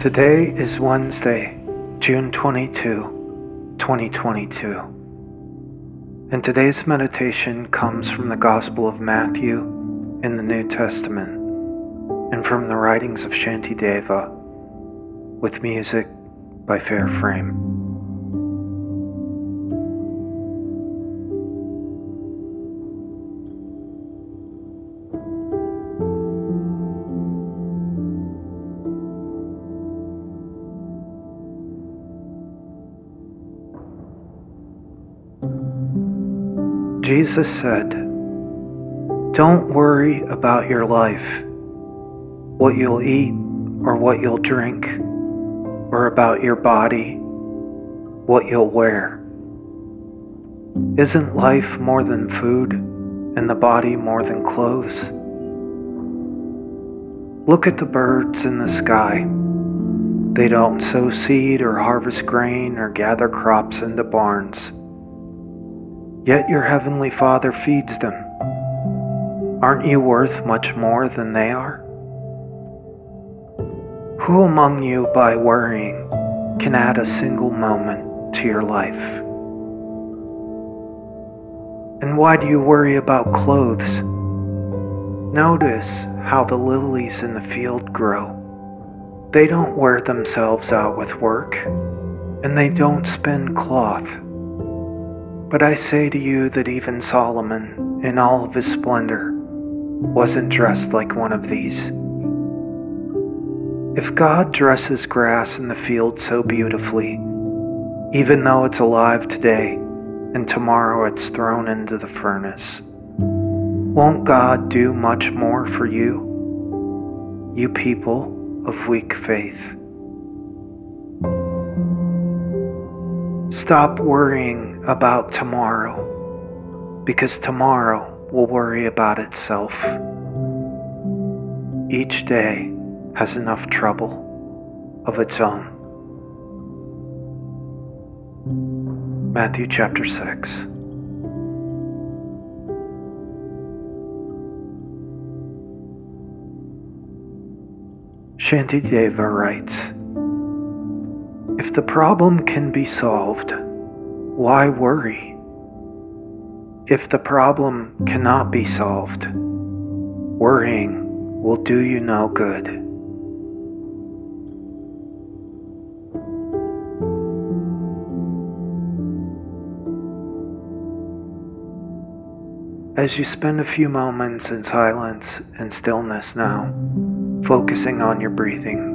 Today is Wednesday, June 22, 2022. And today's meditation comes from the Gospel of Matthew in the New Testament and from the writings of Shantideva with music by Fairframe. Jesus said, Don't worry about your life, what you'll eat or what you'll drink, or about your body, what you'll wear. Isn't life more than food and the body more than clothes? Look at the birds in the sky. They don't sow seed or harvest grain or gather crops into barns Yet your heavenly Father feeds them. Aren't you worth much more than they are? Who among you, by worrying, can add a single moment to your life? And why do you worry about clothes? Notice how the lilies in the field grow. They don't wear themselves out with work, and they don't spin cloth. But I say to you that even Solomon, in all of his splendor, wasn't dressed like one of these. If God dresses grass in the field so beautifully, even though it's alive today and tomorrow it's thrown into the furnace, won't God do much more for you, you people of weak faith? Stop worrying about tomorrow because tomorrow will worry about itself. Each day has enough trouble of its own. Matthew chapter 6. Shantideva writes, if the problem can be solved, why worry? If the problem cannot be solved, worrying will do you no good. As you spend a few moments in silence and stillness now, focusing on your breathing,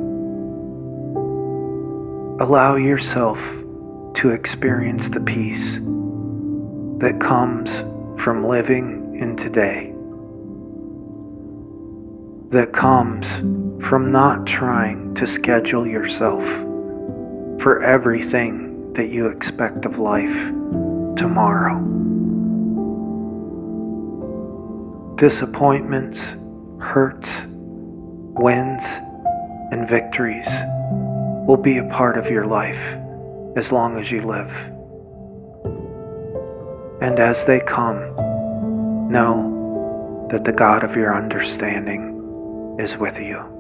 Allow yourself to experience the peace that comes from living in today, that comes from not trying to schedule yourself for everything that you expect of life tomorrow. Disappointments, hurts, wins, and victories will be a part of your life as long as you live. And as they come, know that the God of your understanding is with you.